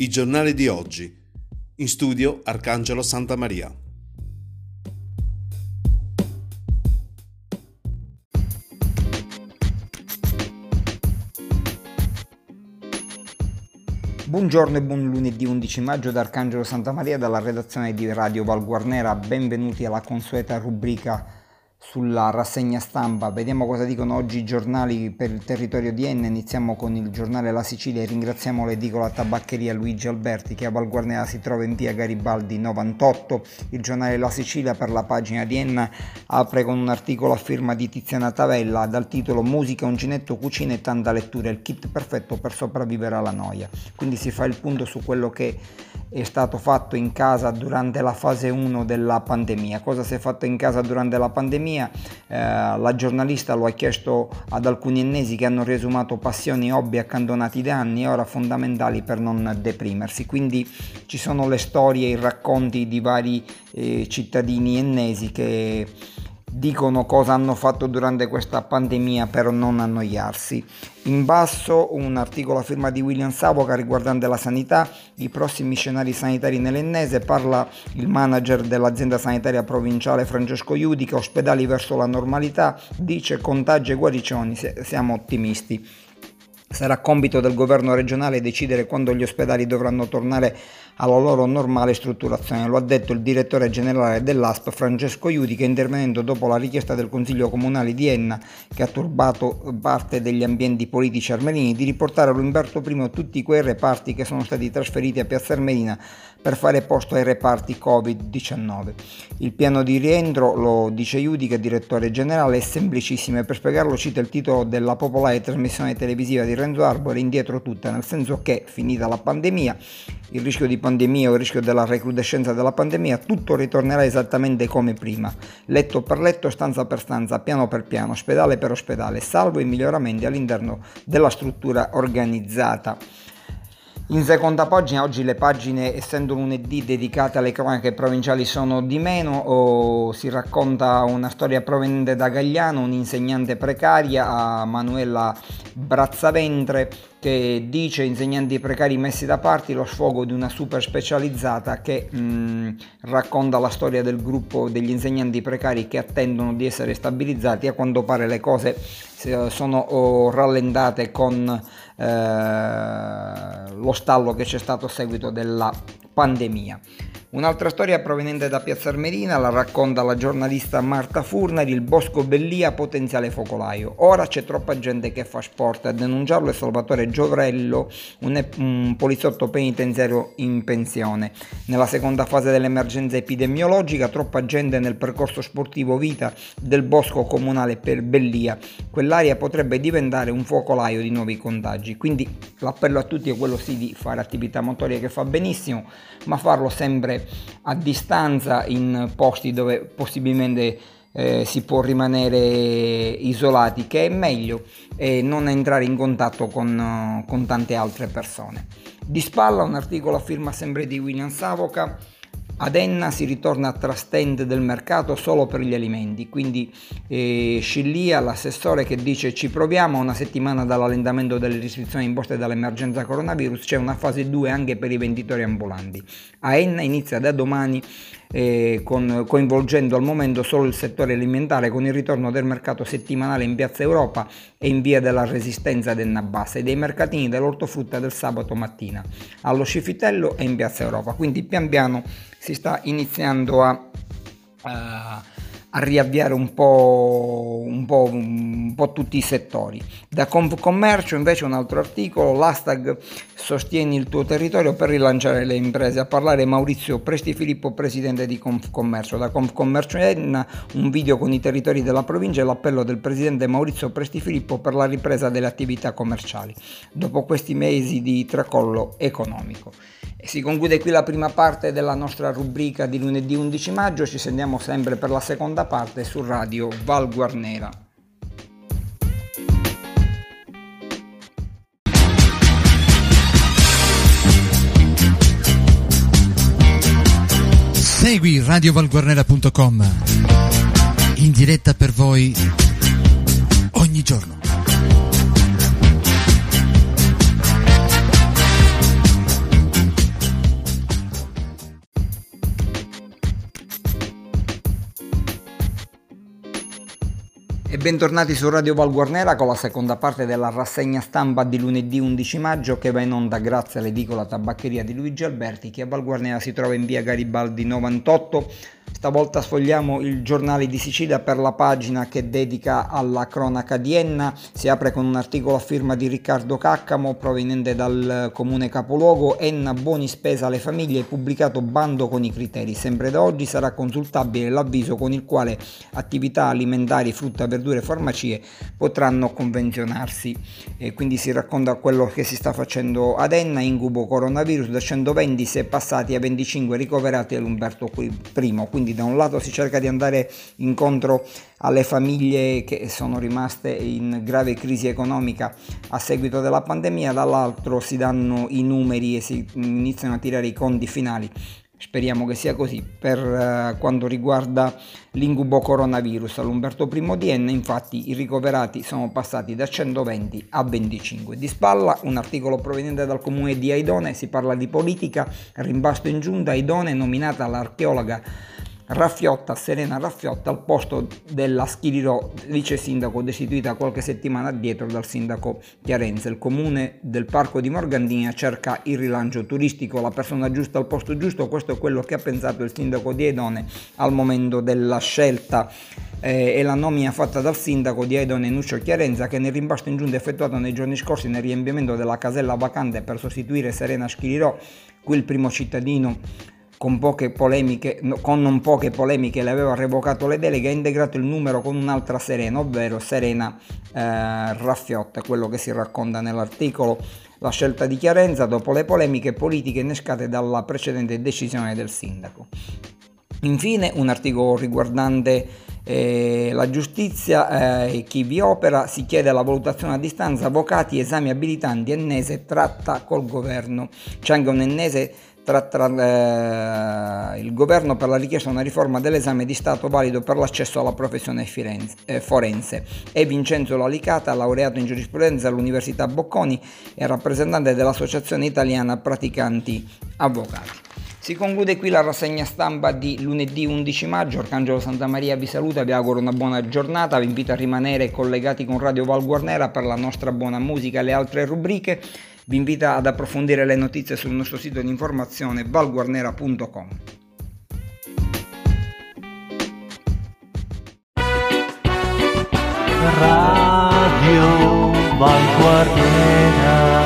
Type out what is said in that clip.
I giornali di oggi. In studio Arcangelo Santa Maria. Buongiorno e buon lunedì 11 maggio da Arcangelo Santa Maria dalla redazione di Radio Val Guarnera. Benvenuti alla consueta rubrica sulla rassegna stampa. Vediamo cosa dicono oggi i giornali per il territorio di Enna. Iniziamo con il giornale La Sicilia e ringraziamo l'edicola tabaccheria Luigi Alberti che a Valguarnera si trova in via Garibaldi 98. Il giornale La Sicilia per la pagina di Enna apre con un articolo a firma di Tiziana Tavella dal titolo Musica, uncinetto, cucina e tanta lettura, il kit perfetto per sopravvivere alla noia. Quindi si fa il punto su quello che è stato fatto in casa durante la fase 1 della pandemia. Cosa si è fatto in casa durante la pandemia? Eh, la giornalista lo ha chiesto ad alcuni ennesi che hanno riesumato passioni e hobby accantonati da anni e ora fondamentali per non deprimersi. Quindi ci sono le storie, i racconti di vari eh, cittadini ennesi che dicono cosa hanno fatto durante questa pandemia per non annoiarsi. In basso un articolo a firma di William Savoca riguardante la sanità, i prossimi scenari sanitari nell'Ennese, parla il manager dell'azienda sanitaria provinciale Francesco Iudica, ospedali verso la normalità, dice contagi e guaricioni, siamo ottimisti. Sarà compito del governo regionale decidere quando gli ospedali dovranno tornare alla loro normale strutturazione. Lo ha detto il direttore generale dell'ASP Francesco Iudi che intervenendo dopo la richiesta del Consiglio Comunale di Enna che ha turbato parte degli ambienti politici armelini di riportare all'Umberto I tutti quei reparti che sono stati trasferiti a Piazza Armerina per fare posto ai reparti Covid-19. Il piano di rientro, lo dice Iudi che è direttore generale, è semplicissimo e per spiegarlo cita il titolo della popolare trasmissione televisiva di Renzo Arbore indietro tutta, nel senso che finita la pandemia il rischio di pandemia o il rischio della recrudescenza della pandemia, tutto ritornerà esattamente come prima, letto per letto, stanza per stanza, piano per piano, ospedale per ospedale, salvo i miglioramenti all'interno della struttura organizzata. In seconda pagina, oggi le pagine, essendo lunedì dedicate alle cronache provinciali, sono di meno, o si racconta una storia proveniente da Gagliano, un'insegnante precaria, a Manuela Brazzaventre, che dice insegnanti precari messi da parte lo sfogo di una super specializzata che mh, racconta la storia del gruppo degli insegnanti precari che attendono di essere stabilizzati a quanto pare le cose sono oh, rallentate con eh, lo stallo che c'è stato a seguito della pandemia. Un'altra storia proveniente da Piazza Armerina la racconta la giornalista Marta Furnari, il Bosco Bellia potenziale focolaio. Ora c'è troppa gente che fa sport, a denunciarlo è Salvatore Giovrello, un, un poliziotto penitenziario in pensione. Nella seconda fase dell'emergenza epidemiologica, troppa gente nel percorso sportivo vita del Bosco Comunale per Bellia. Quell'area potrebbe diventare un focolaio di nuovi contagi. Quindi l'appello a tutti è quello sì di fare attività motoria che fa benissimo, ma farlo sempre a distanza in posti dove possibilmente eh, si può rimanere isolati, che è meglio e non entrare in contatto con, con tante altre persone. Di spalla un articolo a firma sempre di William Savoca ad Enna si ritorna a trastende del mercato solo per gli alimenti, quindi eh, Scilia, l'assessore che dice ci proviamo, una settimana dall'allentamento delle restrizioni imposte dall'emergenza coronavirus, c'è una fase 2 anche per i venditori ambulanti. A Enna inizia da domani eh, con, coinvolgendo al momento solo il settore alimentare con il ritorno del mercato settimanale in Piazza Europa e in via della Resistenza del Nabassa e dei mercatini dell'ortofrutta del sabato mattina allo Scifitello e in Piazza Europa. Quindi pian piano si sta iniziando a, a a riavviare un po', un, po', un po', tutti i settori. Da Confcommercio invece un altro articolo, l'hashtag sostieni il tuo territorio per rilanciare le imprese, a parlare Maurizio Prestifilippo, presidente di Confcommercio. Da Confcommercio Enna un video con i territori della provincia e l'appello del presidente Maurizio Prestifilippo per la ripresa delle attività commerciali, dopo questi mesi di tracollo economico. E si conclude qui la prima parte della nostra rubrica di lunedì 11 maggio, ci sentiamo sempre per la seconda parte su Radio Val Guarnera. Segui radiovalguarnera.com in diretta per voi ogni giorno. Bentornati su Radio Val Guarnera con la seconda parte della rassegna stampa di lunedì 11 maggio che va in onda grazie all'edicola tabaccheria di Luigi Alberti che a Val Guarnera si trova in via Garibaldi 98 Stavolta sfogliamo il giornale di Sicilia per la pagina che dedica alla cronaca di Enna. Si apre con un articolo a firma di Riccardo Caccamo proveniente dal comune capoluogo. Enna buoni spesa alle famiglie, pubblicato bando con i criteri. Sempre da oggi sarà consultabile l'avviso con il quale attività alimentari, frutta, verdure e farmacie potranno convenzionarsi. E quindi si racconta quello che si sta facendo ad Enna. Incubo coronavirus da 120 si è passati a 25 ricoverati all'Umberto I quindi da un lato si cerca di andare incontro alle famiglie che sono rimaste in grave crisi economica a seguito della pandemia, dall'altro si danno i numeri e si iniziano a tirare i conti finali. Speriamo che sia così. Per uh, quanto riguarda l'incubo coronavirus all'Umberto I di N, infatti i ricoverati sono passati da 120 a 25. Di spalla un articolo proveniente dal comune di Aidone, si parla di politica, rimbasto in giunta, Aidone nominata l'archeologa Raffiotta, Serena Raffiotta al posto della Schiriro, vice sindaco destituita qualche settimana addietro dal sindaco Chiarenza. Il comune del parco di Morgandina cerca il rilancio turistico, la persona giusta al posto giusto, questo è quello che ha pensato il sindaco di Edone al momento della scelta eh, e la nomina fatta dal sindaco di Edone Nuccio Chiarenza che nel rimbasto in giunta effettuato nei giorni scorsi nel riempimento della casella vacante per sostituire Serena Schiriro, qui il primo cittadino con, poche polemiche, con non poche polemiche le aveva revocato le deleghe, ha integrato il numero con un'altra Serena, ovvero Serena eh, Raffiotta, quello che si racconta nell'articolo. La scelta di Chiarenza dopo le polemiche politiche innescate dalla precedente decisione del sindaco. Infine un articolo riguardante eh, la giustizia eh, chi vi opera si chiede la valutazione a distanza, avvocati, esami abilitanti, ennese tratta col governo. C'è anche un ennese tra, tra eh, il governo per la richiesta di una riforma dell'esame di Stato valido per l'accesso alla professione firenze, eh, forense e Vincenzo Lalicata, laureato in giurisprudenza all'Università Bocconi e rappresentante dell'Associazione Italiana Praticanti Avvocati. Si conclude qui la rassegna stampa di lunedì 11 maggio. Arcangelo Santa Maria vi saluta, vi auguro una buona giornata, vi invito a rimanere collegati con Radio Val Guarnera per la nostra buona musica e le altre rubriche vi invita ad approfondire le notizie sul nostro sito di informazione valguarnera.com. Radio Valguarnera